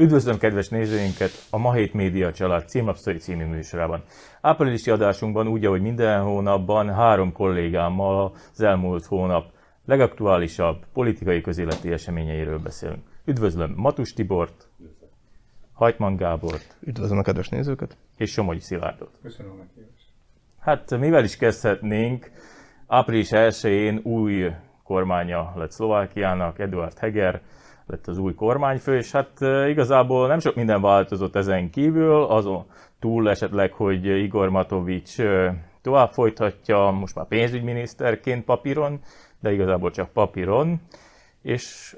Üdvözlöm kedves nézőinket a Mahét Média Család címlapsztori című műsorában. Áprilisi adásunkban úgy, ahogy minden hónapban három kollégámmal az elmúlt hónap legaktuálisabb politikai közéleti eseményeiről beszélünk. Üdvözlöm Matus Tibort, Hajtman Gábort. Üdvözlöm a kedves nézőket. És Somogyi Szilárdot. Köszönöm a. Hát mivel is kezdhetnénk? Április 1-én új kormánya lett Szlovákiának, Eduard Heger, lett az új kormányfő, és hát igazából nem sok minden változott ezen kívül, azon túl esetleg, hogy Igor Matovics tovább folytatja, most már pénzügyminiszterként papíron, de igazából csak papíron, és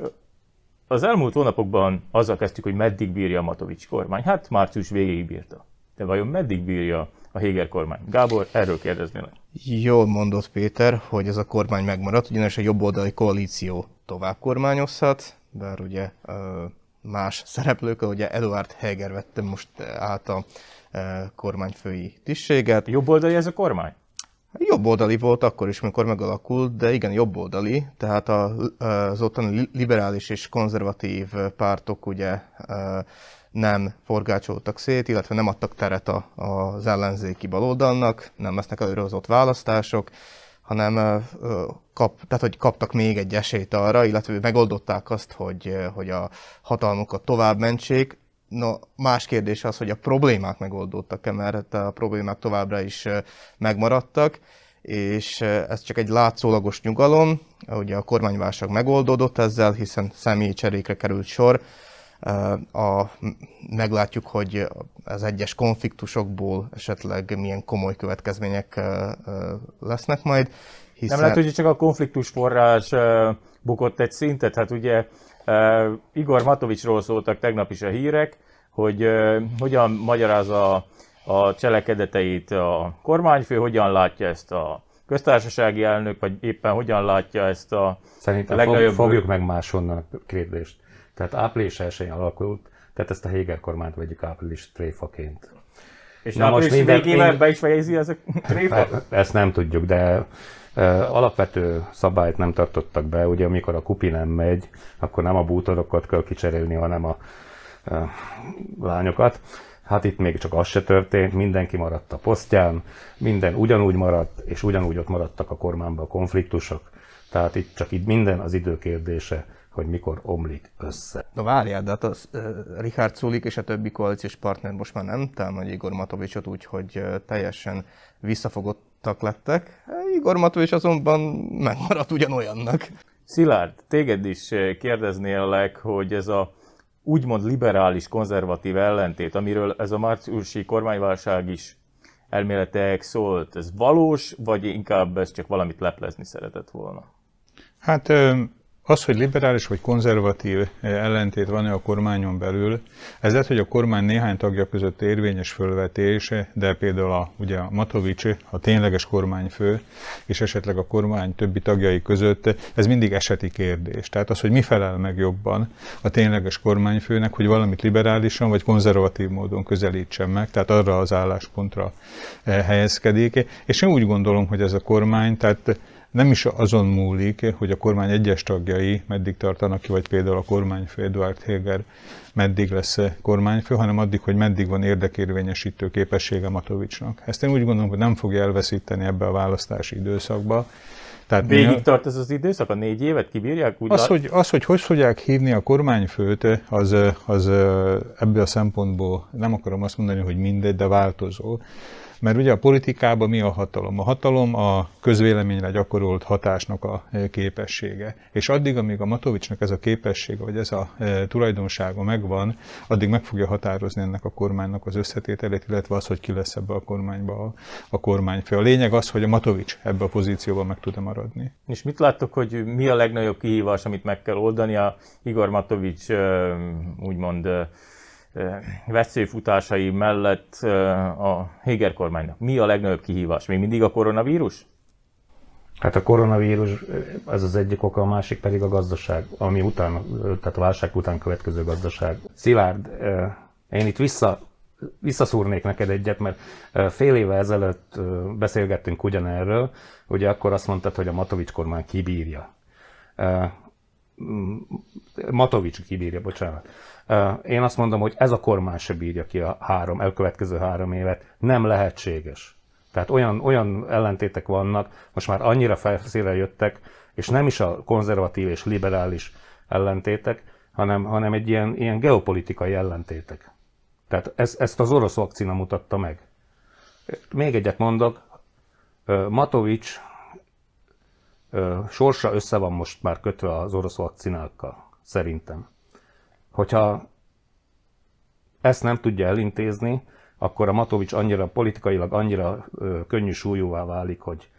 az elmúlt hónapokban azzal kezdtük, hogy meddig bírja a Matovics kormány. Hát március végéig bírta. De vajon meddig bírja a Héger kormány? Gábor, erről kérdeznélek. Jól mondott Péter, hogy ez a kormány megmaradt, ugyanis a jobboldali koalíció tovább kormányozhat, bár ugye más szereplők, ugye Eduard Heger vette most át a kormányfői tisztséget. Jobboldali ez a kormány? Jobboldali volt akkor is, amikor megalakult, de igen, jobboldali, tehát az ottani liberális és konzervatív pártok ugye nem forgácsoltak szét, illetve nem adtak teret az ellenzéki baloldalnak, nem lesznek előrehozott választások, hanem kap, tehát, hogy kaptak még egy esélyt arra, illetve megoldották azt, hogy, hogy a hatalmukat tovább mentsék. No, más kérdés az, hogy a problémák megoldódtak-e, mert a problémák továbbra is megmaradtak, és ez csak egy látszólagos nyugalom. Ugye a kormányválság megoldódott ezzel, hiszen személyi cserékre került sor, a, meglátjuk, hogy az egyes konfliktusokból esetleg milyen komoly következmények lesznek majd. Hiszen... Nem lehet, hogy csak a konfliktus forrás bukott egy szintet, hát ugye Igor Matovicsról szóltak tegnap is a hírek, hogy hogyan magyarázza a cselekedeteit a kormányfő, hogyan látja ezt a köztársasági elnök, vagy éppen hogyan látja ezt a Szerintem legnagyobb... fogjuk meg máshonnan a kérdést. Tehát április 1 alakult, tehát ezt a Héger kormányt vegyük április tréfaként. És Na most minden, minden... be is fejezi ezek tréfa? Ezt nem tudjuk, de alapvető szabályt nem tartottak be. Ugye amikor a kupi nem megy, akkor nem a bútorokat kell kicserélni, hanem a uh, lányokat. Hát itt még csak az se történt, mindenki maradt a posztján, minden ugyanúgy maradt, és ugyanúgy ott maradtak a kormányban a konfliktusok. Tehát itt csak itt minden az idő kérdése hogy mikor omlik össze. Na várjál, de hát az uh, Richard Sulik és a többi koalíciós partner most már nem támadja Igor Matovicsot úgy, hogy uh, teljesen visszafogottak lettek. Igor Matovics azonban megmaradt ugyanolyannak. Szilárd, téged is kérdeznélek, hogy ez a úgymond liberális, konzervatív ellentét, amiről ez a márciusi kormányválság is elméletek szólt, ez valós, vagy inkább ez csak valamit leplezni szeretett volna? Hát az, hogy liberális vagy konzervatív eh, ellentét van-e a kormányon belül, ez lehet, hogy a kormány néhány tagja között érvényes fölvetése, de például a, ugye a Matovics, a tényleges kormányfő, és esetleg a kormány többi tagjai között, ez mindig eseti kérdés. Tehát az, hogy mi felel meg jobban a tényleges kormányfőnek, hogy valamit liberálisan vagy konzervatív módon közelítsen meg, tehát arra az álláspontra eh, helyezkedik. És én úgy gondolom, hogy ez a kormány, tehát nem is azon múlik, hogy a kormány egyes tagjai meddig tartanak ki, vagy például a kormányfő Eduard Heger meddig lesz kormányfő, hanem addig, hogy meddig van érdekérvényesítő képessége Matovicsnak. Ezt én úgy gondolom, hogy nem fogja elveszíteni ebbe a választási időszakba. Tehát Végig mi, tart ez az időszak, a négy évet kibírják? Úgy az, hogy, az, hogy hogy fogják hívni a kormányfőt, az, az ebből a szempontból nem akarom azt mondani, hogy mindegy, de változó. Mert ugye a politikában mi a hatalom? A hatalom a közvéleményre gyakorolt hatásnak a e, képessége. És addig, amíg a Matovicsnak ez a képessége, vagy ez a e, tulajdonsága megvan, addig meg fogja határozni ennek a kormánynak az összetételét, illetve az, hogy ki lesz ebbe a kormányba a, a kormányfő. A lényeg az, hogy a Matovics ebbe a pozícióba meg tud-e maradni. És mit láttok, hogy mi a legnagyobb kihívás, amit meg kell oldani a Igor Matovics úgymond veszélyfutásai mellett a Héger kormánynak mi a legnagyobb kihívás? Még mindig a koronavírus? Hát a koronavírus, ez az egyik oka, a másik pedig a gazdaság, ami után, tehát a válság után következő gazdaság. Szilárd, én itt vissza, visszaszúrnék neked egyet, mert fél éve ezelőtt beszélgettünk ugyanerről, ugye akkor azt mondtad, hogy a Matovics kormány kibírja. Matovics kibírja, bocsánat. Én azt mondom, hogy ez a kormány se bírja ki a három, elkövetkező három évet. Nem lehetséges. Tehát olyan, olyan ellentétek vannak, most már annyira felszíre jöttek, és nem is a konzervatív és liberális ellentétek, hanem, hanem egy ilyen, ilyen geopolitikai ellentétek. Tehát ez, ezt az orosz vakcina mutatta meg. Még egyet mondok, Matovics sorsa össze van most már kötve az orosz vakcinákkal, szerintem. Hogyha ezt nem tudja elintézni, akkor a Matovics annyira politikailag annyira könnyű súlyúvá válik, hogy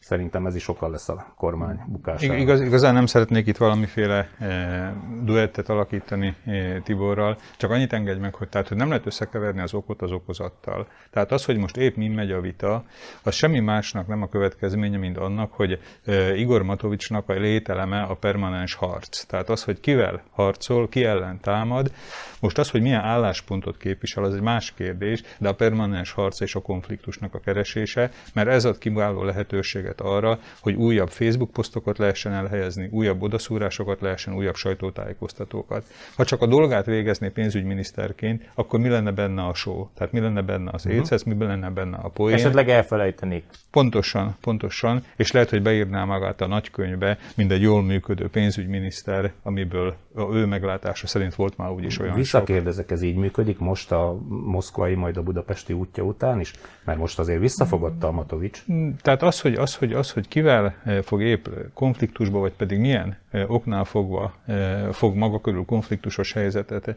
Szerintem ez is sokkal lesz a kormány bukására. Igaz, igazán nem szeretnék itt valamiféle e, duettet alakítani e, Tiborral, csak annyit engedj meg, hogy, tehát, hogy nem lehet összekeverni az okot az okozattal. Tehát az, hogy most épp mi megy a vita, az semmi másnak nem a következménye, mint annak, hogy e, Igor Matovicsnak a lételeme a permanens harc. Tehát az, hogy kivel harcol, ki ellen támad, most az, hogy milyen álláspontot képvisel, az egy más kérdés, de a permanens harc és a konfliktusnak a keresése, mert ez ad kiváló lehetőséget lehetőséget arra, hogy újabb Facebook posztokat lehessen elhelyezni, újabb odaszúrásokat lehessen, újabb sajtótájékoztatókat. Ha csak a dolgát végezné pénzügyminiszterként, akkor mi lenne benne a show? Tehát mi lenne benne az uh-huh. éces, mi lenne benne a poén? Esetleg elfelejtenék. Pontosan, pontosan, és lehet, hogy beírná magát a nagykönyvbe, mint egy jól működő pénzügyminiszter, amiből a ő meglátása szerint volt már úgyis olyan Visszakérdezek, ez így működik most a moszkvai, majd a budapesti útja után is? Mert most azért visszafogadta a Matovics. Tehát az, hogy, az, hogy, az, hogy kivel eh, fog épp konfliktusba, vagy pedig milyen eh, oknál fogva eh, fog maga körül konfliktusos helyzetet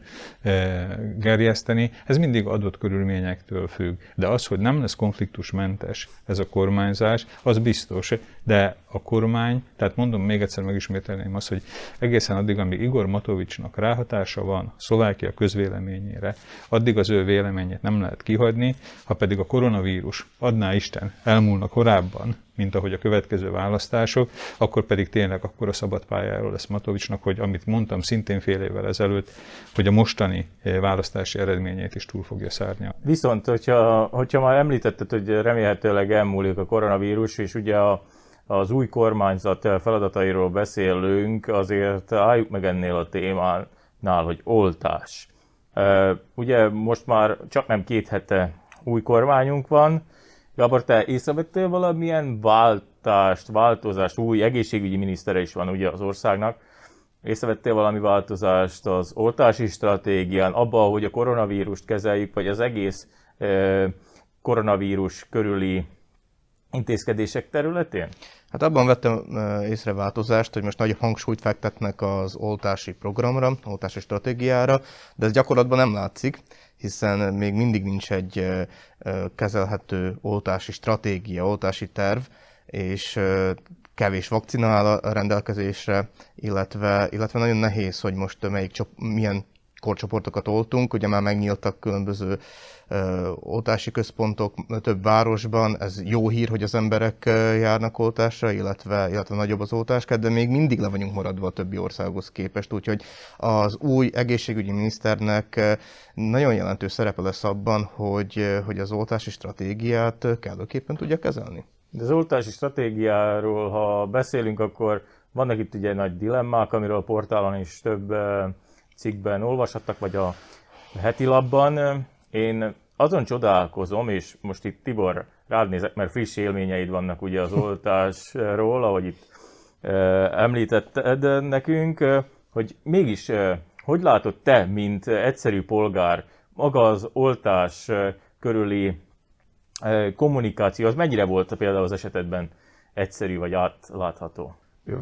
gerjeszteni, ez mindig adott körülményektől függ. De az, hogy nem lesz konfliktusmentes ez a kormányzás, az biztos. De a kormány, tehát mondom még egyszer megismételném azt, hogy egészen addig, amíg Igor Matovicsnak ráhatása van Szlovákia közvéleményére, addig az ő véleményét nem lehet kihagyni, ha pedig a koronavírus, adná Isten, elmúlna korábban, mint ahogy a következő választások, akkor pedig tényleg akkor a szabad pályáról lesz Matovicsnak, hogy amit mondtam szintén fél évvel ezelőtt, hogy a mostani eh, választási eredményét is túl fogja szárnya. Viszont, hogyha, hogyha már említetted, hogy remélhetőleg elmúlik a koronavírus, és ugye a, az új kormányzat feladatairól beszélünk, azért álljuk meg ennél a témánál, hogy oltás. Ugye most már csak nem két hete új kormányunk van, Gábor, te észrevettél valamilyen váltást, változást, új egészségügyi minisztere is van ugye az országnak, észrevettél valami változást az oltási stratégián, abban, hogy a koronavírust kezeljük, vagy az egész koronavírus körüli intézkedések területén? Hát abban vettem észre változást, hogy most nagy hangsúlyt fektetnek az oltási programra, oltási stratégiára, de ez gyakorlatban nem látszik hiszen még mindig nincs egy kezelhető oltási stratégia, oltási terv, és kevés vakcina áll a rendelkezésre, illetve, illetve nagyon nehéz, hogy most melyik, milyen korcsoportokat oltunk, ugye már megnyíltak különböző ö, oltási központok több városban, ez jó hír, hogy az emberek járnak oltásra, illetve, illetve nagyobb az oltásked, de még mindig le vagyunk maradva a többi országhoz képest, úgyhogy az új egészségügyi miniszternek nagyon jelentős szerepe lesz abban, hogy, hogy az oltási stratégiát kellőképpen tudja kezelni. De az oltási stratégiáról, ha beszélünk, akkor vannak itt ugye nagy dilemmák, amiről a portálon is több cikkben olvashattak, vagy a heti labban. Én azon csodálkozom, és most itt Tibor rád nézek, mert friss élményeid vannak ugye az oltásról, ahogy itt említetted nekünk, hogy mégis hogy látod te, mint egyszerű polgár, maga az oltás körüli kommunikáció, az mennyire volt például az esetedben egyszerű vagy átlátható?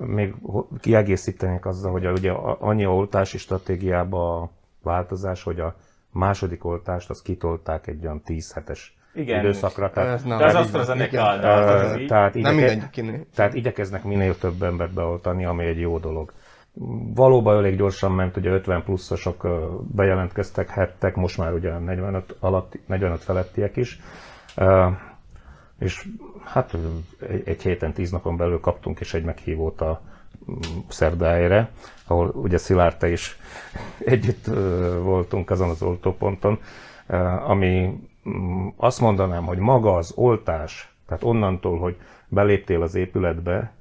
Még kiegészítenék azzal, hogy a, ugye annyi oltási stratégiában a változás, hogy a második oltást azt kitolták egy olyan 10 hetes igen. időszakra. Tehát, ez, nem, ez AstraZeneca tehát, tehát, igyeke, tehát igyekeznek minél több embert beoltani, ami egy jó dolog. Valóban elég gyorsan ment, ugye 50 pluszosok bejelentkeztek, hettek, most már ugye 45, alatt, 45 felettiek is és hát egy, héten, tíz napon belül kaptunk is egy meghívót a mm, szerdájára, ahol ugye Szilárta is együtt voltunk azon az oltóponton, ami mm, azt mondanám, hogy maga az oltás, tehát onnantól, hogy beléptél az épületbe,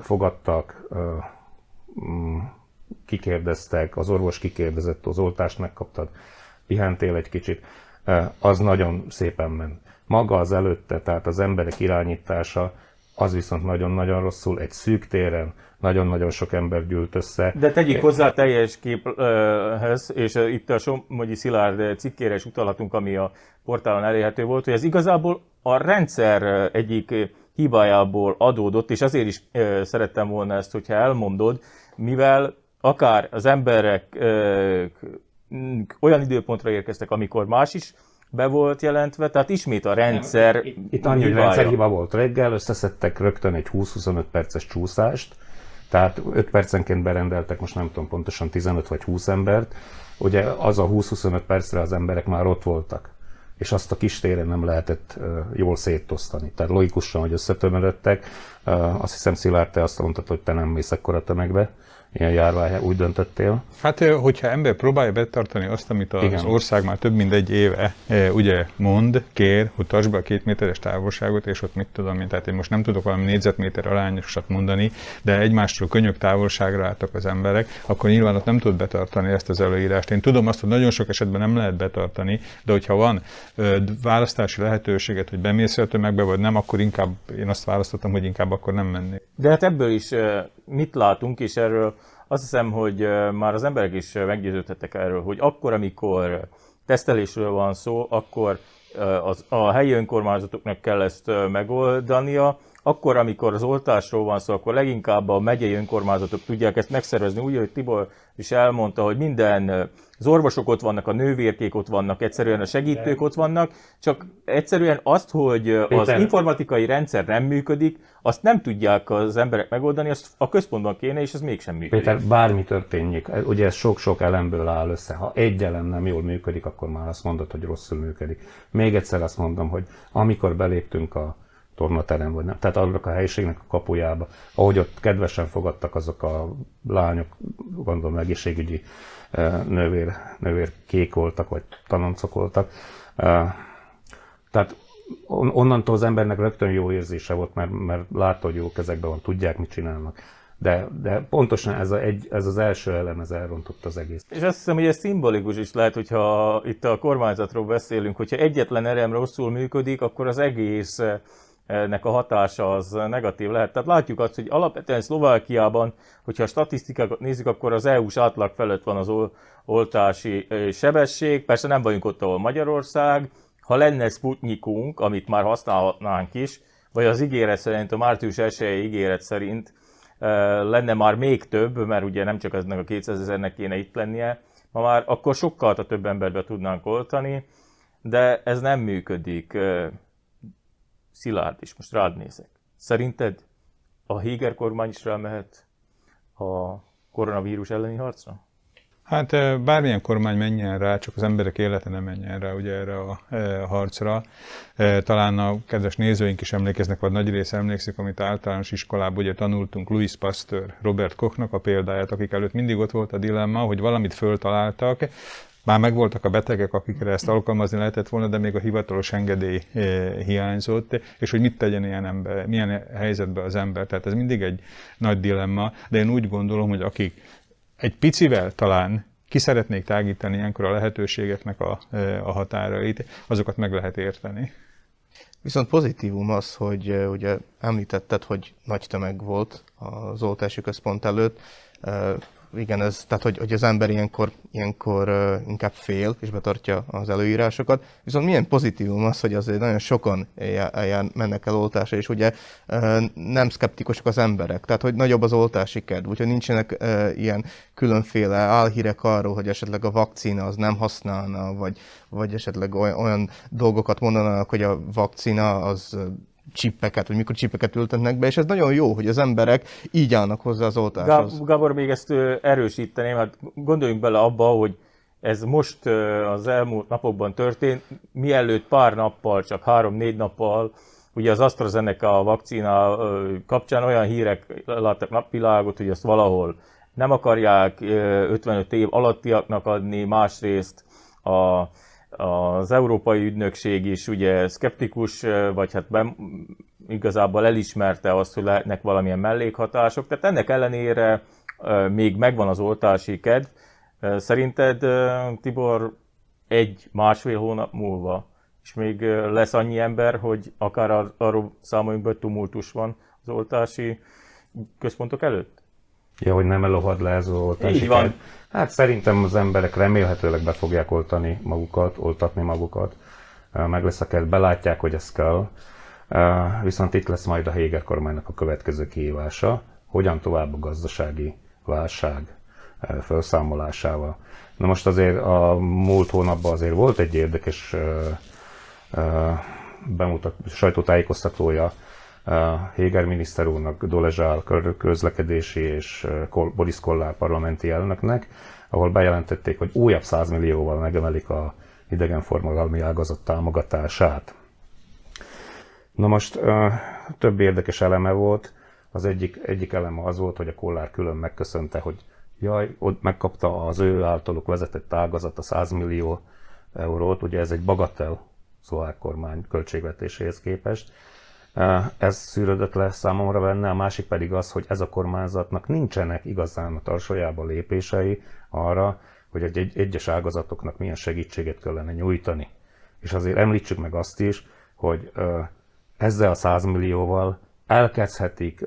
fogadtak mm, kikérdeztek, az orvos kikérdezett, az oltást megkaptad, pihentél egy kicsit, az nagyon szépen ment. Maga az előtte, tehát az emberek irányítása, az viszont nagyon-nagyon rosszul, egy szűk téren, nagyon-nagyon sok ember gyűlt össze. De tegyük hozzá teljes képhez, és itt a Somogyi Szilárd cikkére is utalhatunk, ami a portálon elérhető volt, hogy ez igazából a rendszer egyik hibájából adódott, és azért is szerettem volna ezt, hogyha elmondod, mivel akár az emberek olyan időpontra érkeztek, amikor más is be volt jelentve, tehát ismét a rendszer Nem, Itt, itt annyi, hogy rendszerhiba volt reggel, összeszedtek rögtön egy 20-25 perces csúszást, tehát 5 percenként berendeltek, most nem tudom pontosan 15 vagy 20 embert, ugye az a 20-25 percre az emberek már ott voltak és azt a kis téren nem lehetett jól szétosztani. Tehát logikusan, hogy összetömörödtek, azt hiszem Szilárd, te azt mondtad, hogy te nem mész ekkora tömegbe, ilyen járvány, úgy döntöttél? Hát, hogyha ember próbálja betartani azt, amit az Igen. ország már több mint egy éve ugye mond, kér, hogy tartsd be a két méteres távolságot, és ott mit tudom én, tehát én most nem tudok valami négyzetméter arányosat mondani, de egymástól könyök távolságra álltak az emberek, akkor nyilván ott nem tud betartani ezt az előírást. Én tudom azt, hogy nagyon sok esetben nem lehet betartani, de hogyha van ö, választási lehetőséget, hogy bemész a tömegbe, vagy nem, akkor inkább én azt választottam, hogy inkább akkor nem mennék. De hát ebből is mit látunk, és erről azt hiszem, hogy már az emberek is meggyőződhettek erről, hogy akkor, amikor tesztelésről van szó, akkor az, a helyi önkormányzatoknak kell ezt megoldania, akkor, amikor az oltásról van szó, akkor leginkább a megyei önkormányzatok tudják ezt megszervezni, úgy, hogy Tibor is elmondta, hogy minden, az orvosok ott vannak, a nővérkék ott vannak, egyszerűen a segítők ott vannak, csak egyszerűen azt, hogy az informatikai rendszer nem működik, azt nem tudják az emberek megoldani, azt a központban kéne, és ez mégsem működik. Péter, bármi történjék, ugye ez sok-sok elemből áll össze. Ha egy elem nem jól működik, akkor már azt mondod, hogy rosszul működik. Még egyszer azt mondom, hogy amikor beléptünk a tornaterem, vagy nem. Tehát annak a helyiségnek a kapujába, ahogy ott kedvesen fogadtak azok a lányok, gondolom egészségügyi eh, nővér, nővér kék voltak, vagy tanoncok voltak. Eh, tehát onnantól az embernek rögtön jó érzése volt, mert, mert látta, hogy jó kezekben van, tudják, mit csinálnak. De, de pontosan ez, a egy, ez az első elem, ez elrontott az egész. És azt hiszem, hogy ez szimbolikus is lehet, hogyha itt a kormányzatról beszélünk, hogyha egyetlen erem rosszul működik, akkor az egész nek a hatása az negatív lehet. Tehát látjuk azt, hogy alapvetően Szlovákiában, hogyha a statisztikákat nézzük, akkor az EU-s átlag felett van az oltási sebesség. Persze nem vagyunk ott, ahol Magyarország. Ha lenne Sputnikunk, amit már használhatnánk is, vagy az ígéret szerint, a március 1 ígéret szerint lenne már még több, mert ugye nem csak eznek a 200 ezernek kéne itt lennie, ma már akkor sokkal több emberbe tudnánk oltani, de ez nem működik. Szilárd, és most rád nézek. Szerinted a Héger kormány is rámehet a koronavírus elleni harcra? Hát bármilyen kormány menjen rá, csak az emberek élete nem menjen rá ugye erre a, a harcra. Talán a kedves nézőink is emlékeznek, vagy nagy része emlékszik, amit általános iskolában ugye tanultunk Louis Pasteur, Robert Kochnak a példáját, akik előtt mindig ott volt a dilemma, hogy valamit föltaláltak, már megvoltak a betegek, akikre ezt alkalmazni lehetett volna, de még a hivatalos engedély eh, hiányzott, és hogy mit tegyen ilyen ember, milyen helyzetben az ember. Tehát ez mindig egy nagy dilemma, de én úgy gondolom, hogy akik egy picivel talán ki szeretnék tágítani ilyenkor a lehetőségeknek a, eh, a határait, azokat meg lehet érteni. Viszont pozitívum az, hogy eh, ugye említetted, hogy nagy tömeg volt az oltási központ előtt, igen, ez, tehát hogy, hogy az ember ilyenkor, ilyenkor uh, inkább fél és betartja az előírásokat. Viszont milyen pozitívum az, hogy azért nagyon sokan jár, mennek el oltásra, és ugye uh, nem szkeptikusok az emberek, tehát hogy nagyobb az oltási kedv, úgyhogy nincsenek uh, ilyen különféle álhírek arról, hogy esetleg a vakcina az nem használna, vagy, vagy esetleg olyan, olyan dolgokat mondanak, hogy a vakcina az csippeket, vagy mikrocsipeket ültetnek be, és ez nagyon jó, hogy az emberek így állnak hozzá az oltáshoz. Gábor, még ezt erősíteném, hát gondoljunk bele abba, hogy ez most az elmúlt napokban történt, mielőtt pár nappal, csak három-négy nappal, ugye az AstraZeneca a vakcina kapcsán olyan hírek láttak napvilágot, hogy azt valahol nem akarják 55 év alattiaknak adni, másrészt a az Európai Ügynökség is ugye szkeptikus, vagy hát be, igazából elismerte azt, hogy lehetnek valamilyen mellékhatások. Tehát ennek ellenére még megvan az oltási kedv. Szerinted, Tibor, egy, másfél hónap múlva, és még lesz annyi ember, hogy akár ar- arról számoljunk hogy tumultus van az oltási központok előtt? Ja, hogy nem elohad le ez az oltási Így van. Hát szerintem az emberek remélhetőleg be fogják oltani magukat, oltatni magukat. Meg lesz a kedv, belátják, hogy ez kell. Viszont itt lesz majd a Héger kormánynak a következő kihívása, hogyan tovább a gazdasági válság felszámolásával. Na most azért a múlt hónapban azért volt egy érdekes bemutat, sajtótájékoztatója Héger miniszter úrnak, Dolezsál közlekedési és Boris Kollár parlamenti elnöknek, ahol bejelentették, hogy újabb 100 millióval megemelik a idegenforgalmi ágazat támogatását. Na most több érdekes eleme volt. Az egyik, egyik eleme az volt, hogy a Kollár külön megköszönte, hogy jaj, ott megkapta az ő általuk vezetett ágazat a 100 millió eurót, ugye ez egy bagatel szlovák kormány költségvetéséhez képest. Ez szűrődött le számomra benne, a másik pedig az, hogy ez a kormányzatnak nincsenek igazán a tarsójában lépései arra, hogy egy, egy egyes ágazatoknak milyen segítséget kellene nyújtani. És azért említsük meg azt is, hogy ezzel a 100 millióval elkezdhetik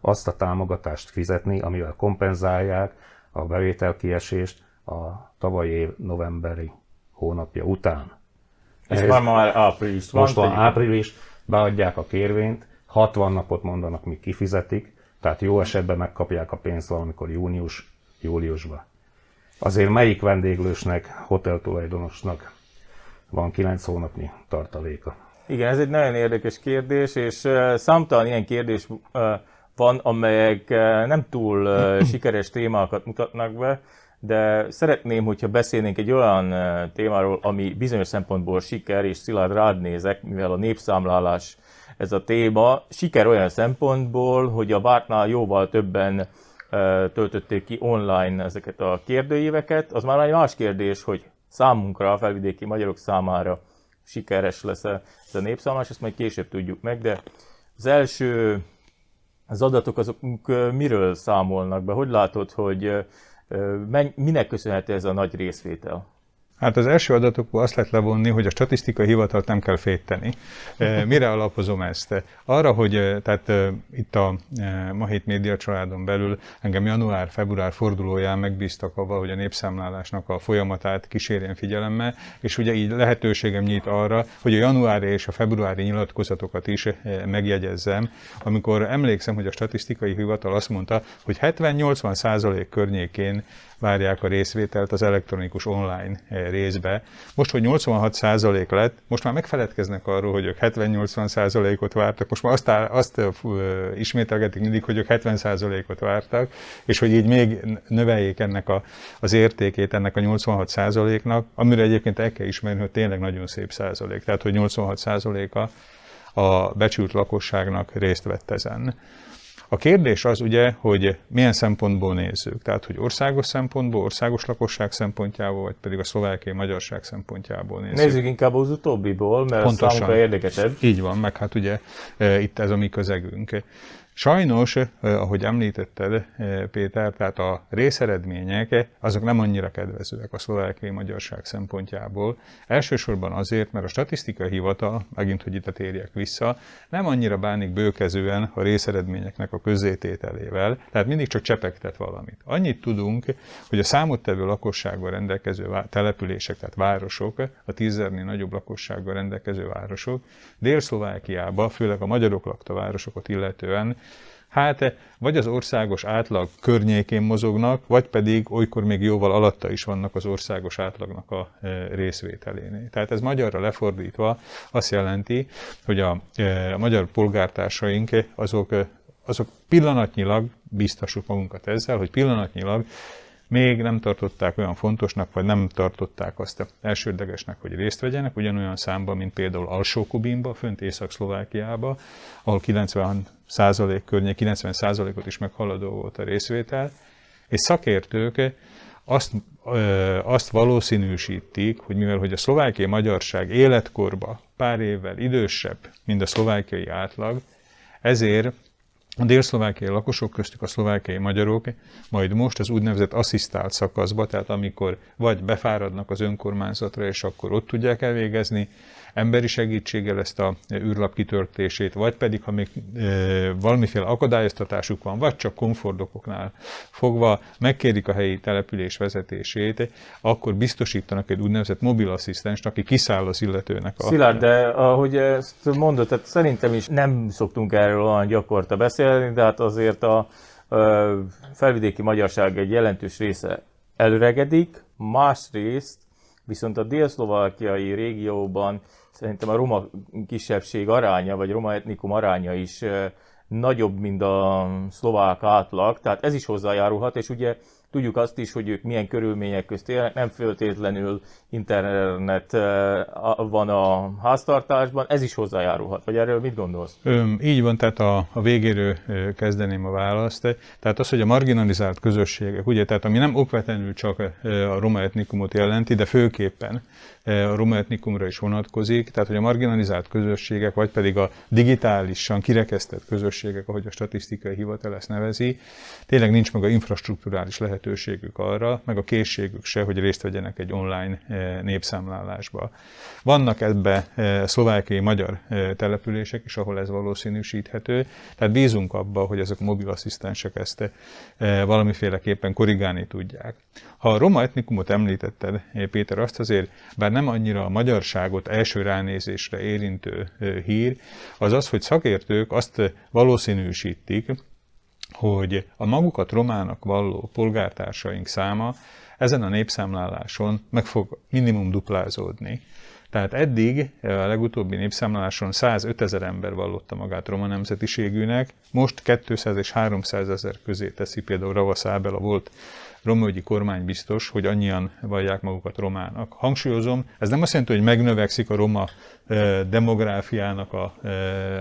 azt a támogatást fizetni, amivel kompenzálják a bevételkiesést a tavalyi év novemberi hónapja után. És Ez már már április. Most van április, beadják a kérvényt, 60 napot mondanak, míg kifizetik, tehát jó esetben megkapják a pénzt valamikor június, júliusban. Azért melyik vendéglősnek, hoteltulajdonosnak van 9 hónapnyi tartaléka? Igen, ez egy nagyon érdekes kérdés, és számtalan ilyen kérdés van, amelyek nem túl sikeres témákat mutatnak be, de szeretném, hogyha beszélnénk egy olyan témáról, ami bizonyos szempontból siker, és Szilárd rád nézek, mivel a népszámlálás ez a téma. Siker olyan szempontból, hogy a vártnál jóval többen töltötték ki online ezeket a kérdőíveket. Az már egy más kérdés, hogy számunkra, a felvidéki magyarok számára sikeres lesz ez a népszámlás, ezt majd később tudjuk meg, de az első az adatok azok miről számolnak be? Hogy látod, hogy minek köszönhető ez a nagy részvétel? Hát az első adatokból azt lehet levonni, hogy a statisztikai hivatalt nem kell féteni. E, mire alapozom ezt? Arra, hogy e, tehát e, itt a Mahét Média családon belül engem január-február fordulóján megbíztak avval, hogy a népszámlálásnak a folyamatát kísérjen figyelemmel, és ugye így lehetőségem nyit arra, hogy a januári és a februári nyilatkozatokat is megjegyezzem, amikor emlékszem, hogy a statisztikai hivatal azt mondta, hogy 70-80 százalék környékén várják a részvételt az elektronikus online eh, részbe. Most, hogy 86% lett, most már megfeledkeznek arról, hogy ők 70-80%-ot vártak, most már azt, áll, azt uh, ismételgetik mindig, hogy ők 70%-ot vártak, és hogy így még növeljék ennek a, az értékét ennek a 86%-nak, amire egyébként el kell ismerni, hogy tényleg nagyon szép százalék, tehát hogy 86%-a a becsült lakosságnak részt vett ezen. A kérdés az ugye, hogy milyen szempontból nézzük. Tehát, hogy országos szempontból, országos lakosság szempontjából, vagy pedig a szlovákiai magyarság szempontjából nézzük. Nézzük inkább az utóbbiból, mert Pontosan. számunkra érdekesebb. Így van, meg hát ugye e, itt ez a mi közegünk. Sajnos, eh, ahogy említetted, eh, Péter, tehát a részeredmények azok nem annyira kedvezőek a szlovákiai magyarság szempontjából. Elsősorban azért, mert a statisztikai hivatal, megint, hogy itt térjek vissza, nem annyira bánik bőkezően a részeredményeknek a közzétételével, tehát mindig csak csepegtet valamit. Annyit tudunk, hogy a számottevő lakossággal rendelkező települések, tehát városok, a tízezernél nagyobb lakossággal rendelkező városok, Dél-Szlovákiában, főleg a magyarok lakta városokat illetően hát vagy az országos átlag környékén mozognak, vagy pedig olykor még jóval alatta is vannak az országos átlagnak a e, részvételénél. Tehát ez magyarra lefordítva azt jelenti, hogy a, e, a magyar polgártársaink azok, e, azok pillanatnyilag, biztosuk magunkat ezzel, hogy pillanatnyilag még nem tartották olyan fontosnak, vagy nem tartották azt elsődlegesnek, hogy részt vegyenek, ugyanolyan számban, mint például Alsó-Kubinba, fönt Észak-Szlovákiába, ahol 90 százalék környék, 90 százalékot is meghaladó volt a részvétel, és szakértők azt, ö, azt valószínűsítik, hogy mivel hogy a szlovákiai magyarság életkorba pár évvel idősebb, mint a szlovákiai átlag, ezért a délszlovákiai lakosok köztük a szlovákiai magyarok majd most az úgynevezett asszisztált szakaszba, tehát amikor vagy befáradnak az önkormányzatra, és akkor ott tudják elvégezni, emberi segítséggel ezt a űrlap kitörtését, vagy pedig, ha még valamiféle akadályoztatásuk van, vagy csak komfortokoknál fogva megkérik a helyi település vezetését, akkor biztosítanak egy úgynevezett mobilasszisztenst, aki kiszáll az illetőnek a... Szilárd, de ahogy ezt mondod, tehát szerintem is nem szoktunk erről olyan gyakorta beszélni, de hát azért a felvidéki magyarság egy jelentős része előregedik, másrészt viszont a délszlovákiai régióban szerintem a roma kisebbség aránya, vagy roma etnikum aránya is nagyobb, mint a szlovák átlag, tehát ez is hozzájárulhat, és ugye tudjuk azt is, hogy ők milyen körülmények közt élnek, nem föltétlenül internet van a háztartásban, ez is hozzájárulhat, vagy erről mit gondolsz? Ö, így van, tehát a, a végéről kezdeném a választ. Tehát az, hogy a marginalizált közösségek, ugye, tehát ami nem okvetlenül csak a roma etnikumot jelenti, de főképpen a roma etnikumra is vonatkozik, tehát hogy a marginalizált közösségek, vagy pedig a digitálisan kirekesztett közösségek, ahogy a statisztikai hivatal ezt nevezi, tényleg nincs meg a infrastruktúrális lehetőségük arra, meg a készségük se, hogy részt vegyenek egy online eh, népszámlálásba. Vannak ebbe eh, szlovákiai magyar eh, települések is, ahol ez valószínűsíthető, tehát bízunk abba, hogy ezek a mobilasszisztensek ezt valamiféleképpen korrigálni tudják. Ha a roma etnikumot említetted, Péter, azt azért, bár nem annyira a magyarságot első ránézésre érintő hír, az az, hogy szakértők azt valószínűsítik, hogy a magukat romának valló polgártársaink száma ezen a népszámláláson meg fog minimum duplázódni. Tehát eddig a legutóbbi népszámláláson 105 ezer ember vallotta magát roma nemzetiségűnek, most 200 és 300 ezer közé teszi például Ravasz Ábel, a volt romaügyi kormány biztos, hogy annyian vallják magukat romának. Hangsúlyozom, ez nem azt jelenti, hogy megnövekszik a roma demográfiának a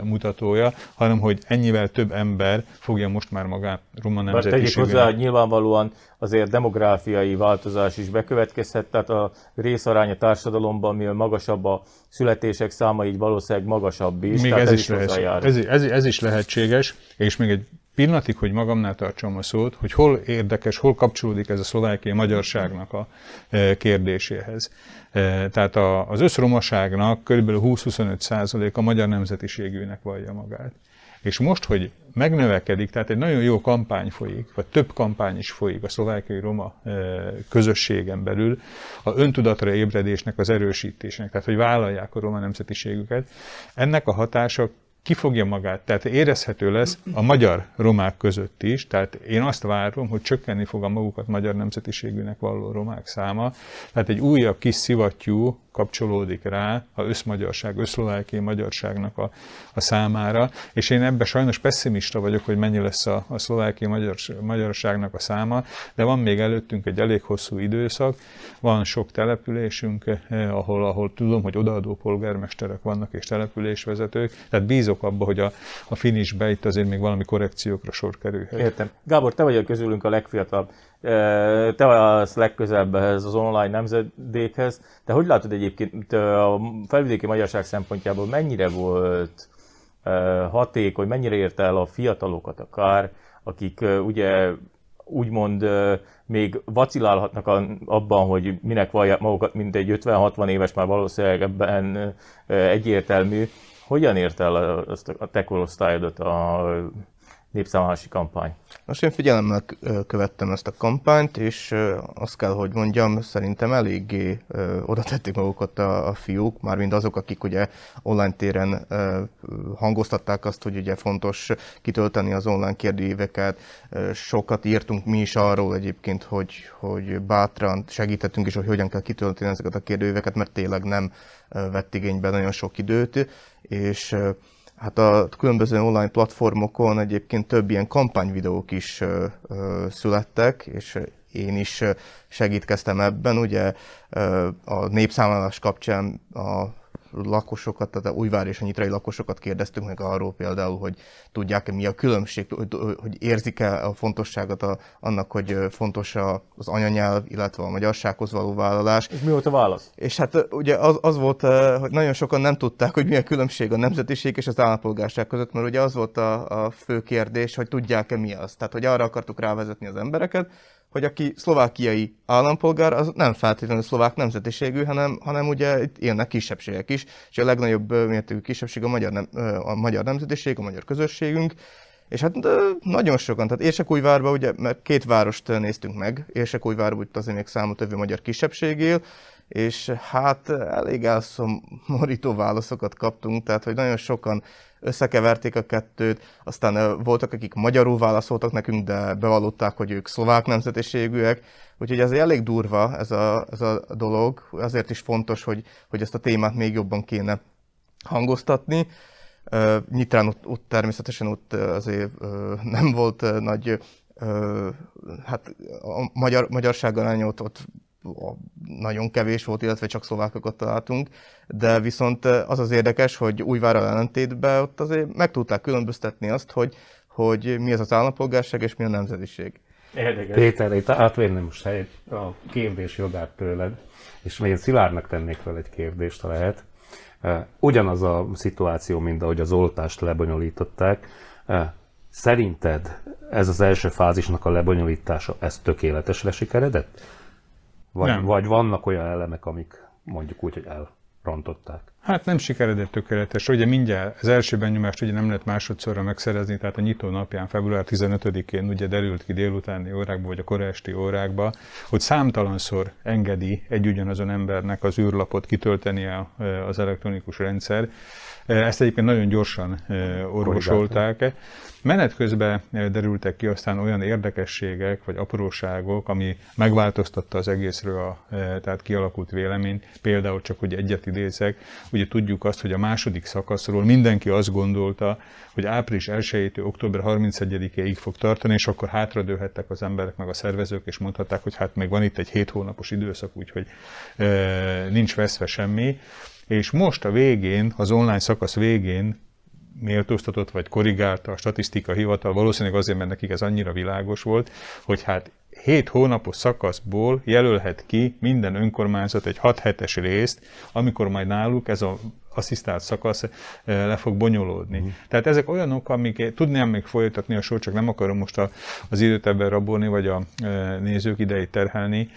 mutatója, hanem hogy ennyivel több ember fogja most már magát roma nemzetiségűnek. Tegyük hozzá, hogy nyilvánvalóan azért demográfiai változás is bekövetkezhet, tehát a részarány a társadalomban, mivel magasabb a születések száma, így valószínűleg magasabb is. Még ez, ez, is lehet, ez, ez, ez is lehetséges, és még egy pillanatig, hogy magamnál tartsam a szót, hogy hol érdekes, hol kapcsolódik ez a szlovákiai magyarságnak a e, kérdéséhez. E, tehát az összromaságnak kb. 20-25 százalék a magyar nemzetiségűnek vallja magát. És most, hogy megnövekedik, tehát egy nagyon jó kampány folyik, vagy több kampány is folyik a szlovákiai roma e, közösségen belül, a öntudatra ébredésnek az erősítésnek, tehát hogy vállalják a roma nemzetiségüket, ennek a hatása ki fogja magát, tehát érezhető lesz a magyar romák között is, tehát én azt várom, hogy csökkenni fog a magukat magyar nemzetiségűnek valló romák száma, tehát egy újabb kis szivattyú kapcsolódik rá a összmagyarság, összszlovákiai magyarságnak a, a számára, és én ebben sajnos pessimista vagyok, hogy mennyi lesz a, a szlovákiai magyar, magyarságnak a száma, de van még előttünk egy elég hosszú időszak, van sok településünk, eh, ahol, ahol tudom, hogy odaadó polgármesterek vannak és településvezetők, tehát bízok abba, hogy a, a finishbe itt azért még valami korrekciókra sor kerül. Értem. Gábor, te vagy közülünk a legfiatalabb te az legközelebb ehhez az online nemzedékhez. Te hogy látod egyébként a felvidéki magyarság szempontjából mennyire volt hatékony, mennyire érte el a fiatalokat akár, akik ugye úgymond még vacilálhatnak abban, hogy minek vallják magukat, mint egy 50-60 éves, már valószínűleg ebben egyértelmű. Hogyan érte el azt a te korosztályodat a népszámlálási kampány? Most én figyelemmel követtem ezt a kampányt, és azt kell, hogy mondjam, szerintem eléggé oda tették magukat a, a fiúk, mármint azok, akik ugye online téren hangoztatták azt, hogy ugye fontos kitölteni az online kérdőíveket. Sokat írtunk mi is arról egyébként, hogy, hogy bátran segítettünk is, hogy hogyan kell kitölteni ezeket a kérdőíveket, mert tényleg nem vett igénybe nagyon sok időt, és Hát a különböző online platformokon egyébként több ilyen kampányvideók is ö, ö, születtek, és én is segítkeztem ebben. Ugye a népszámlálás kapcsán a lakosokat, tehát a Újvár és a nyitrai lakosokat kérdeztünk meg arról például, hogy tudják-e mi a különbség, hogy, hogy érzik-e a fontosságot a, annak, hogy fontos az anyanyelv, illetve a magyarsághoz való vállalás. És mi volt a válasz? És hát ugye az, az volt, hogy nagyon sokan nem tudták, hogy mi a különbség a nemzetiség és az állampolgárság között, mert ugye az volt a, a fő kérdés, hogy tudják-e mi az. Tehát, hogy arra akartuk rávezetni az embereket, hogy aki szlovákiai állampolgár, az nem feltétlenül szlovák nemzetiségű, hanem, hanem ugye itt élnek kisebbségek is, és a legnagyobb mértékű kisebbség a magyar, nem, a magyar nemzetiség, a magyar közösségünk, és hát nagyon sokan, tehát Érsekújvárban ugye, mert két várost néztünk meg, Érsekújvárban azért még számot magyar kisebbség él, és hát elég elszomorító válaszokat kaptunk, tehát hogy nagyon sokan összekeverték a kettőt, aztán voltak, akik magyarul válaszoltak nekünk, de bevallották, hogy ők szlovák nemzetiségűek, úgyhogy ez elég durva ez a, ez a dolog, azért is fontos, hogy, hogy ezt a témát még jobban kéne hangoztatni. Nyitrán ott, ott természetesen ott azért nem volt nagy, hát a magyar, magyarság aránya ott, ott nagyon kevés volt, illetve csak szlovákokat találtunk, de viszont az az érdekes, hogy Újvára ellentétben ott azért meg tudták különböztetni azt, hogy, hogy mi az az állampolgárság és mi a nemzetiség. Érdekes. Péter, itt átvérném most egy, a kérdés jogát tőled, és még én Szilárdnak tennék fel egy kérdést, ha lehet. Ugyanaz a szituáció, mint ahogy az oltást lebonyolították. Szerinted ez az első fázisnak a lebonyolítása, ez tökéletesre sikeredett? Vagy, nem. vagy vannak olyan elemek, amik mondjuk úgy, hogy elrontották? Hát nem sikeredett tökéletes. Ugye mindjárt az első benyomást ugye nem lehet másodszorra megszerezni, tehát a nyitó napján, február 15-én ugye derült ki délutáni órákba, vagy a korásti órákba, hogy számtalanszor engedi egy ugyanazon embernek az űrlapot kitölteni az elektronikus rendszer. Ezt egyébként nagyon gyorsan orvosolták. Menet közben derültek ki aztán olyan érdekességek, vagy apróságok, ami megváltoztatta az egészről a tehát kialakult véleményt. Például csak, hogy egyet idézek, ugye tudjuk azt, hogy a második szakaszról mindenki azt gondolta, hogy április 1-től október 31-ig fog tartani, és akkor hátradőhettek az emberek, meg a szervezők, és mondhatták, hogy hát még van itt egy 7 hónapos időszak, úgyhogy e, nincs veszve semmi. És most a végén, az online szakasz végén méltóztatott vagy korrigálta a statisztika hivatal, valószínűleg azért, mert nekik ez annyira világos volt, hogy hát 7 hónapos szakaszból jelölhet ki minden önkormányzat egy 6 hetes részt, amikor majd náluk ez a asszisztált szakasz le fog bonyolódni. Uh-huh. Tehát ezek olyanok, amik tudnám még folytatni a sor, csak nem akarom most a, az időt ebben rabolni, vagy a nézők idejét terhelni,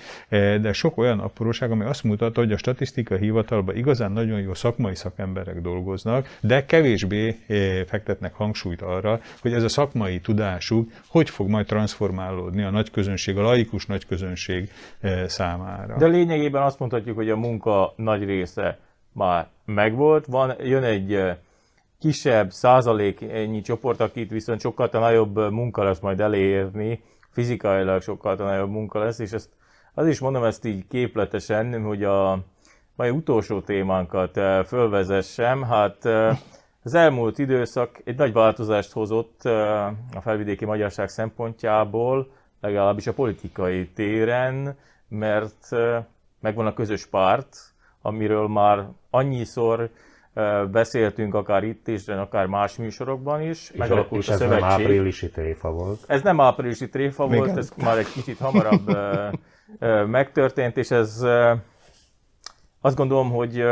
de sok olyan apróság, ami azt mutatja, hogy a statisztikai hivatalban igazán nagyon jó szakmai szakemberek dolgoznak, de kevésbé fektetnek hangsúlyt arra, hogy ez a szakmai tudásuk hogy fog majd transformálódni a nagy közönség, a laikus nagy közönség számára. De lényegében azt mondhatjuk, hogy a munka nagy része már megvolt. Van, jön egy kisebb százaléknyi csoport, akit viszont sokkal nagyobb munka lesz majd elérni, fizikailag sokkal nagyobb munka lesz, és ezt az is mondom ezt így képletesen, hogy a mai utolsó témánkat fölvezessem. Hát az elmúlt időszak egy nagy változást hozott a felvidéki magyarság szempontjából, legalábbis a politikai téren, mert megvan a közös párt, amiről már annyiszor beszéltünk akár itt is, de akár más műsorokban is. És Megalakult és ez a szövetség. nem áprilisi tréfa volt. Ez nem áprilisi tréfa volt, Igen. ez már egy kicsit hamarabb megtörtént, és ez azt gondolom, hogy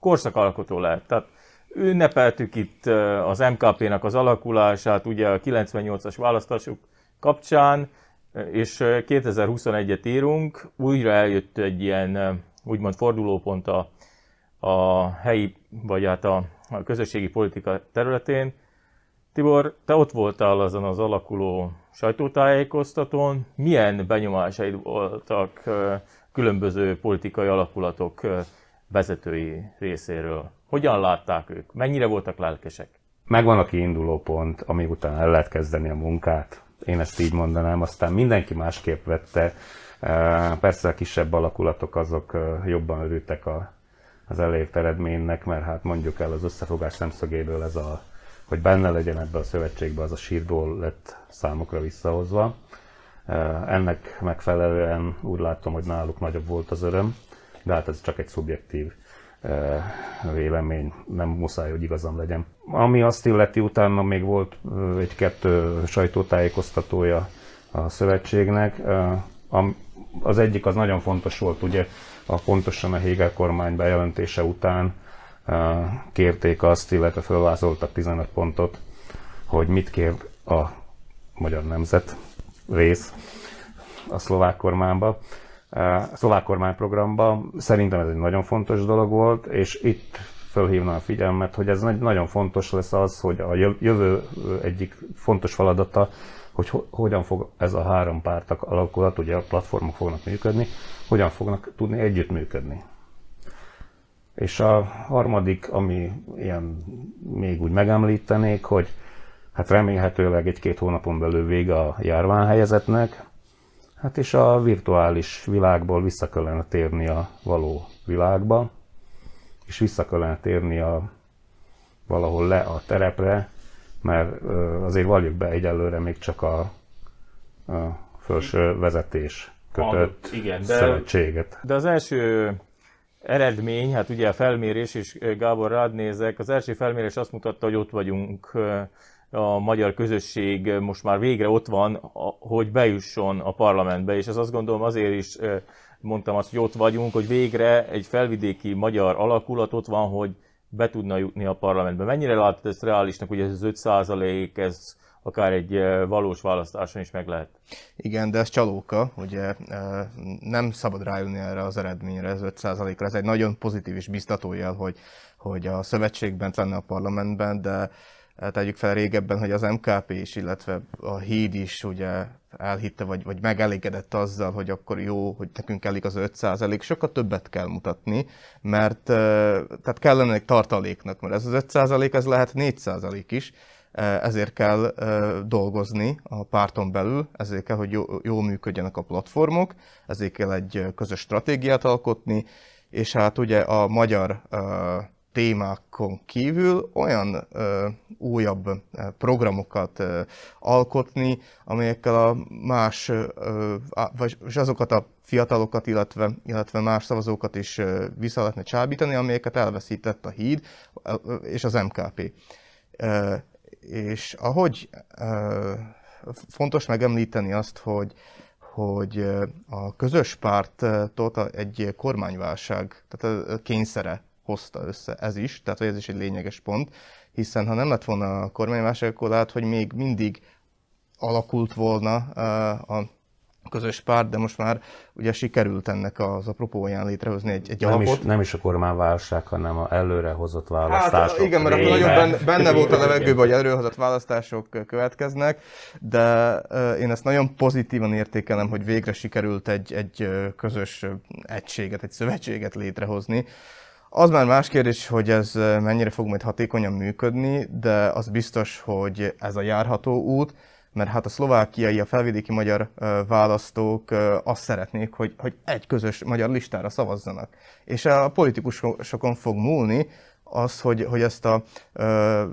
korszakalkotó lehet. Tehát ünnepeltük itt az MKP-nak az alakulását, ugye a 98-as választások kapcsán, és 2021-et írunk, újra eljött egy ilyen úgymond fordulópont a, a helyi, vagy hát a, a közösségi politika területén. Tibor, te ott voltál azon az alakuló sajtótájékoztatón. Milyen benyomásaid voltak különböző politikai alakulatok vezetői részéről? Hogyan látták ők? Mennyire voltak lelkesek? Megvan a kiinduló pont, amíg után el lehet kezdeni a munkát. Én ezt így mondanám, aztán mindenki másképp vette Persze a kisebb alakulatok azok jobban örültek a, az elért eredménynek, mert hát mondjuk el az összefogás szemszögéből ez a, hogy benne legyen ebbe a szövetségbe, az a sírból lett számukra visszahozva. Ennek megfelelően úgy látom, hogy náluk nagyobb volt az öröm, de hát ez csak egy szubjektív vélemény, nem muszáj, hogy igazam legyen. Ami azt illeti, utána még volt egy-kettő sajtótájékoztatója a szövetségnek. Az egyik az nagyon fontos volt, ugye a pontosan a Hegel kormány bejelentése után kérték azt, illetve felvázoltak 15 pontot, hogy mit kér a magyar nemzet rész a szlovák kormányba, a szlovák kormányprogramba. Szerintem ez egy nagyon fontos dolog volt, és itt felhívna a figyelmet, hogy ez nagyon fontos lesz az, hogy a jövő egyik fontos feladata, hogy hogyan fog ez a három párt alakulat, ugye a platformok fognak működni, hogyan fognak tudni együttműködni. És a harmadik, ami ilyen még úgy megemlítenék, hogy hát remélhetőleg egy-két hónapon belül vége a járványhelyzetnek, hát és a virtuális világból vissza kellene térni a való világba, és vissza kellene térni a, valahol le a terepre, mert azért valljuk be egyelőre még csak a, a felső vezetés kötött Igen, de, szövetséget. De az első eredmény, hát ugye a felmérés, és Gábor rád nézek, az első felmérés azt mutatta, hogy ott vagyunk a magyar közösség most már végre ott van, hogy bejusson a parlamentbe, és ez azt gondolom azért is mondtam azt, hogy ott vagyunk, hogy végre egy felvidéki magyar alakulat ott van, hogy be tudna jutni a parlamentbe. Mennyire látod ezt reálisnak, hogy ez az 5 százalék, ez akár egy valós választáson is meg lehet? Igen, de ez csalóka, ugye nem szabad rájönni erre az eredményre, ez 5 ra Ez egy nagyon pozitív és biztató jel, hogy, hogy a szövetségben lenne a parlamentben, de tegyük fel régebben, hogy az MKP is, illetve a híd is ugye elhitte, vagy, vagy megelégedett azzal, hogy akkor jó, hogy nekünk elég az 5% sokkal többet kell mutatni, mert tehát kellene egy tartaléknak, mert ez az 5% ez lehet 4% is, ezért kell dolgozni a párton belül, ezért kell, hogy jó, jó működjenek a platformok, ezért kell egy közös stratégiát alkotni, és hát ugye a magyar témákon kívül olyan ö, újabb programokat ö, alkotni, amelyekkel a más, ö, vagy azokat a fiatalokat, illetve, illetve más szavazókat is ö, vissza lehetne csábítani, amelyeket elveszített a híd és az MKP. Ö, és ahogy ö, fontos megemlíteni azt, hogy hogy a közös pártot egy kormányválság, tehát a kényszere hozta össze ez is, tehát hogy ez is egy lényeges pont, hiszen ha nem lett volna a kormányválság, akkor lehet, hogy még mindig alakult volna a közös párt, de most már ugye sikerült ennek az apropóján létrehozni egy, egy nem alapot. Is, nem is a kormányválság, hanem a előre hozott választások. Hát igen, mert akkor nagyon benne, benne volt a levegőben, hogy előrehozott választások következnek, de én ezt nagyon pozitívan értékelem, hogy végre sikerült egy, egy közös egységet, egy szövetséget létrehozni, az már más kérdés, hogy ez mennyire fog majd hatékonyan működni, de az biztos, hogy ez a járható út, mert hát a szlovákiai, a felvidéki magyar választók azt szeretnék, hogy, hogy egy közös magyar listára szavazzanak. És a politikusokon fog múlni az, hogy, hogy ezt a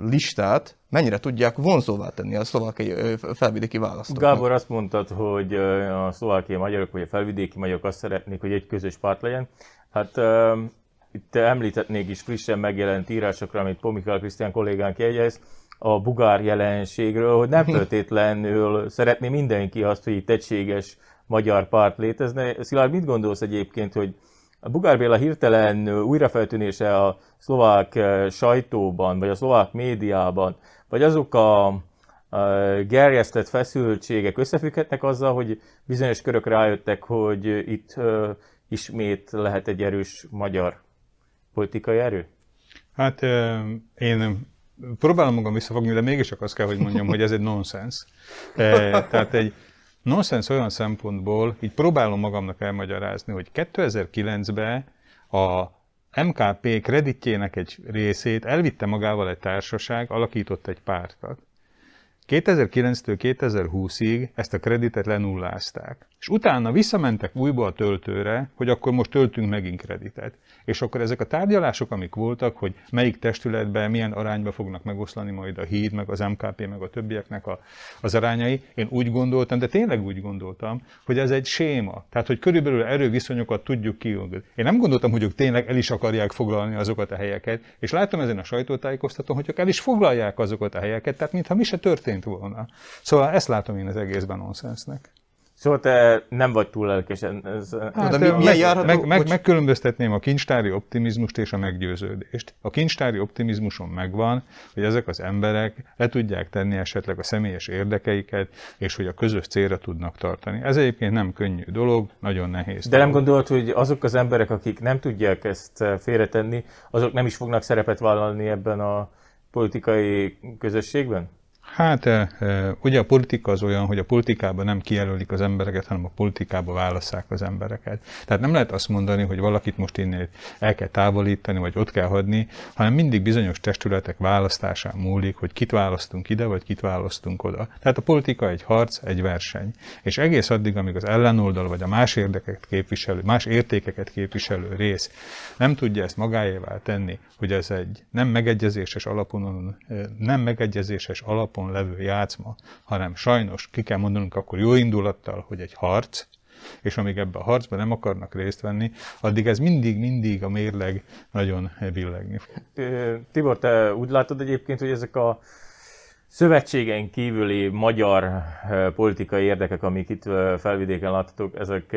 listát mennyire tudják vonzóvá tenni a szlovákiai felvidéki választók. Gábor azt mondtad, hogy a szlovákiai magyarok vagy a felvidéki magyarok azt szeretnék, hogy egy közös párt legyen. Hát itt említhetnék is frissen megjelent írásokra, amit Pomikal Krisztián kollégánk jegyez, a bugár jelenségről, hogy nem feltétlenül szeretné mindenki azt, hogy itt egységes magyar párt létezne. Szilárd, mit gondolsz egyébként, hogy a Bugár Béla hirtelen újrafeltűnése a szlovák eh, sajtóban, vagy a szlovák médiában, vagy azok a, a gerjesztett feszültségek összefügghetnek azzal, hogy bizonyos körök rájöttek, hogy itt uh, ismét lehet egy erős magyar politikai erő? Hát én próbálom magam visszafogni, de mégis csak azt kell, hogy mondjam, hogy ez egy nonsens. Tehát egy nonsens olyan szempontból, így próbálom magamnak elmagyarázni, hogy 2009-ben a MKP kreditjének egy részét elvitte magával egy társaság, alakított egy pártat. 2009-től 2020-ig ezt a kreditet lenullázták. És utána visszamentek újból a töltőre, hogy akkor most töltünk megint kreditet. És akkor ezek a tárgyalások, amik voltak, hogy melyik testületben milyen arányba fognak megoszlani majd a híd, meg az MKP, meg a többieknek a, az arányai, én úgy gondoltam, de tényleg úgy gondoltam, hogy ez egy séma. Tehát, hogy körülbelül erőviszonyokat tudjuk kiugni. Én nem gondoltam, hogy ők tényleg el is akarják foglalni azokat a helyeket, és látom ezen a sajtótájékoztatón, hogy ők el is foglalják azokat a helyeket, tehát mintha mi se történt volna. Szóval ezt látom én az egészben nonsensnek. Szóval te nem vagy túl lelkesen. Ez... Hát, de mi, milyen meg, járható, meg, meg, megkülönböztetném a kincstári optimizmust és a meggyőződést. A kincstári optimizmuson megvan, hogy ezek az emberek le tudják tenni esetleg a személyes érdekeiket, és hogy a közös célra tudnak tartani. Ez egyébként nem könnyű dolog, nagyon nehéz. De dolog. nem gondolod, hogy azok az emberek, akik nem tudják ezt félretenni, azok nem is fognak szerepet vállalni ebben a politikai közösségben? Hát ugye a politika az olyan, hogy a politikában nem kijelölik az embereket, hanem a politikába válasszák az embereket. Tehát nem lehet azt mondani, hogy valakit most innen el kell távolítani, vagy ott kell hagyni, hanem mindig bizonyos testületek választásán múlik, hogy kit választunk ide, vagy kit választunk oda. Tehát a politika egy harc, egy verseny. És egész addig, amíg az ellenoldal, vagy a más érdekeket képviselő, más értékeket képviselő rész nem tudja ezt magáévá tenni, hogy ez egy nem megegyezéses alapon, nem megegyezéses alapon levő játszma, hanem sajnos ki kell mondanunk akkor jó indulattal, hogy egy harc, és amíg ebbe a harcban nem akarnak részt venni, addig ez mindig-mindig a mérleg nagyon billegni fog. Tibor, te úgy látod egyébként, hogy ezek a szövetségen kívüli magyar politikai érdekek, amik itt felvidéken láthatók, ezek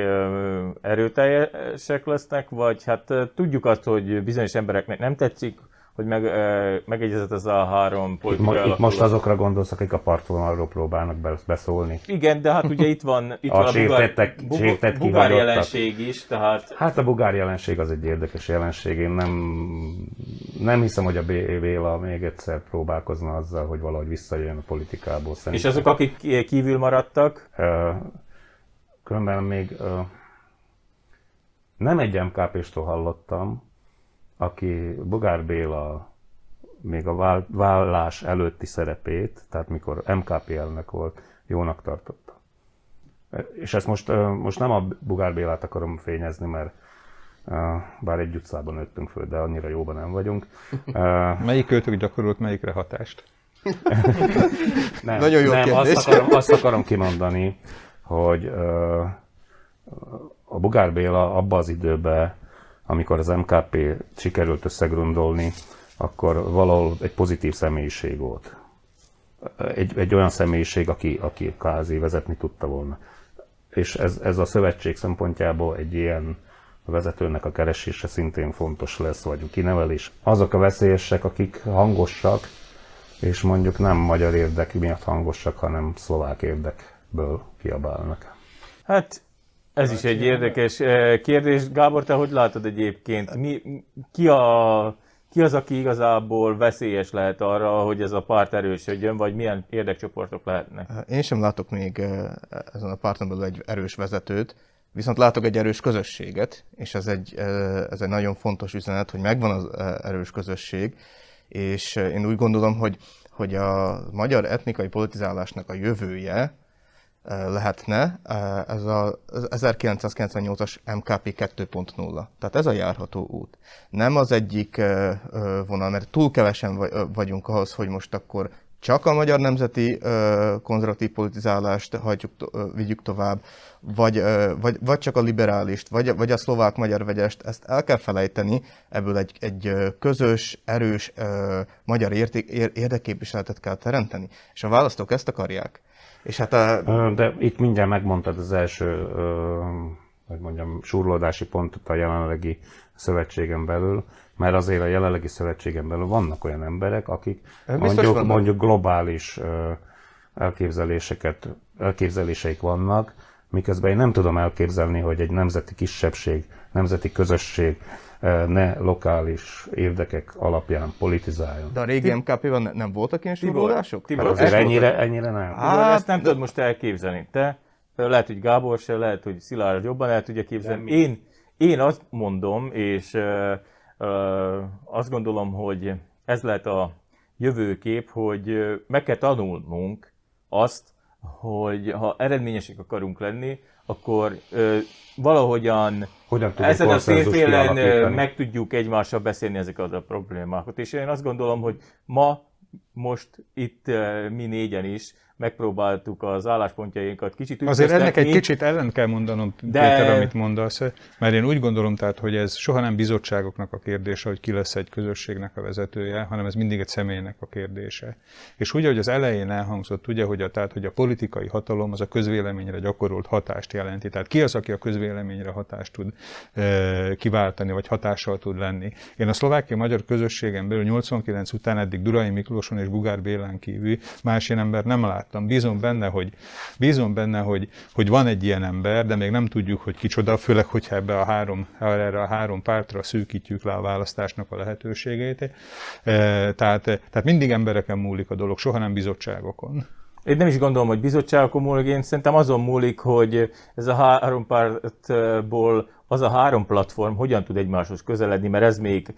erőteljesek lesznek, vagy hát tudjuk azt, hogy bizonyos embereknek nem tetszik, hogy meg, megegyezett ez a három politikai itt, itt most azokra gondolsz, akik a partvonalról próbálnak beszólni. Igen, de hát ugye itt van, itt a van a sértettek, bugár, sértett bugár jelenség is, tehát... Hát a bugár jelenség az egy érdekes jelenség. Én nem, nem hiszem, hogy a Béla még egyszer próbálkozna azzal, hogy valahogy visszajön a politikából. Szerintem. És azok, akik kívül maradtak? Különben még nem egy MKP-stól hallottam, aki Bogár Béla még a vállás előtti szerepét, tehát mikor MKP elnök volt, jónak tartotta. És ezt most, most nem a Bugár Bélát akarom fényezni, mert bár egy utcában nőttünk föl, de annyira jóban nem vagyunk. Melyik költők gyakorolt melyikre hatást? nem, Nagyon jó nem, kérdés. Azt akarom, azt akarom kimondani, hogy a Bugár Béla abba az időben amikor az MKP sikerült összegrundolni, akkor valahol egy pozitív személyiség volt. Egy, egy olyan személyiség, aki, aki kázi vezetni tudta volna. És ez, ez a szövetség szempontjából egy ilyen vezetőnek a keresése szintén fontos lesz, vagy kinevelés. Azok a veszélyesek, akik hangosak, és mondjuk nem magyar érdek miatt hangosak, hanem szlovák érdekből kiabálnak. Hát ez is egy érdekes eh, kérdés. Gábor, te hogy látod egyébként? Mi, ki, a, ki az, aki igazából veszélyes lehet arra, hogy ez a párt erősödjön, vagy milyen érdekcsoportok lehetnek? Én sem látok még eh, ezen a párton belül egy erős vezetőt, viszont látok egy erős közösséget, és ez egy, eh, ez egy nagyon fontos üzenet, hogy megvan az erős közösség, és én úgy gondolom, hogy, hogy a magyar etnikai politizálásnak a jövője, lehetne ez a 1998-as MKP 2.0. Tehát ez a járható út. Nem az egyik vonal, mert túl kevesen vagyunk ahhoz, hogy most akkor csak a magyar nemzeti konzervatív politizálást hagyjuk, vigyük tovább, vagy, vagy, vagy csak a liberálist, vagy, vagy a szlovák-magyar vegyest, ezt el kell felejteni, ebből egy, egy közös, erős magyar érték, érdeképviseletet kell teremteni. És a választók ezt akarják. És hát a... De itt mindjárt megmondtad az első, hogy mondjam, surlódási pontot a jelenlegi szövetségen belül, mert azért a jelenlegi szövetségen belül vannak olyan emberek, akik mondjuk, mondjuk globális elképzeléseket, elképzeléseik vannak, miközben én nem tudom elképzelni, hogy egy nemzeti kisebbség, nemzeti közösség ne lokális érdekek alapján politizáljon. De a régi MKP-ban nem voltak ilyen súrlódások? Tibor, hát azért ennyire, ennyire nem. Hát, ezt nem tudod most elképzelni. Te, lehet, hogy Gábor se, lehet, hogy Szilárd jobban el tudja képzelni. Én, én azt mondom, és uh, uh, azt gondolom, hogy ez lehet a jövőkép, hogy meg kell tanulnunk azt, hogy ha eredményesek akarunk lenni, akkor ö, valahogyan Hogyan ezen a kialakítani? meg tudjuk egymással beszélni ezeket a problémákat. És én azt gondolom, hogy ma, most itt mi négyen is megpróbáltuk az álláspontjainkat kicsit Azért ennek egy ütköztetni. kicsit ellen kell mondanom, De-. Péter, amit mondasz, mert én úgy gondolom, tehát, hogy ez soha nem bizottságoknak a kérdése, hogy ki lesz egy közösségnek a vezetője, hanem ez mindig egy személynek a kérdése. És úgy, hogy az elején elhangzott, ugye, hogy a, tehát, hogy a politikai hatalom az a közvéleményre gyakorolt hatást jelenti. Tehát ki az, aki a közvéleményre hatást tud e, kiváltani, vagy hatással tud lenni. Én a szlovákia magyar közösségen belül 89 után eddig Durai Miklóson és Bugár Bélán kívül más ilyen ember nem láttam. Bízom benne, hogy, bízom benne, hogy, hogy van egy ilyen ember, de még nem tudjuk, hogy kicsoda, főleg, hogyha ebbe a három, erre a három pártra szűkítjük le a választásnak a lehetőségét. E, Tehát, tehát mindig embereken múlik a dolog, soha nem bizottságokon. Én nem is gondolom, hogy bizottságokon múlik, én szerintem azon múlik, hogy ez a három pártból az a három platform hogyan tud egymáshoz közeledni, mert ez még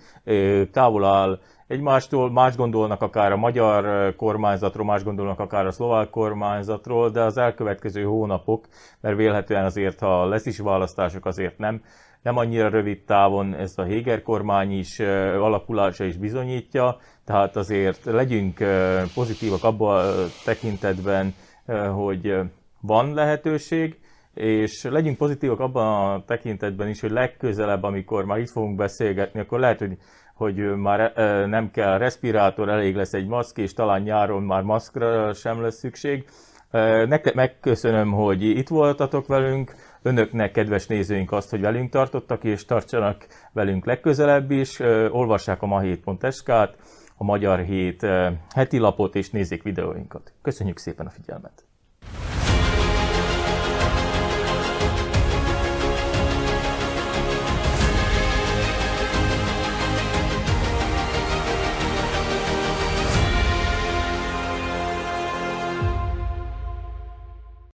távol áll egymástól, más gondolnak akár a magyar kormányzatról, más gondolnak akár a szlovák kormányzatról, de az elkövetkező hónapok, mert vélhetően azért, ha lesz is választások, azért nem, nem annyira rövid távon ezt a Héger kormány is alakulása is bizonyítja, tehát azért legyünk pozitívak abban a tekintetben, hogy van lehetőség, és legyünk pozitívak abban a tekintetben is, hogy legközelebb, amikor már itt fogunk beszélgetni, akkor lehet, hogy, hogy már nem kell respirátor, elég lesz egy maszk, és talán nyáron már maszkra sem lesz szükség. Nektek megköszönöm, hogy itt voltatok velünk, önöknek, kedves nézőink azt, hogy velünk tartottak, és tartsanak velünk legközelebb is. Olvassák a ma7.sk-t, a Magyar Hét heti lapot, és nézzék videóinkat. Köszönjük szépen a figyelmet!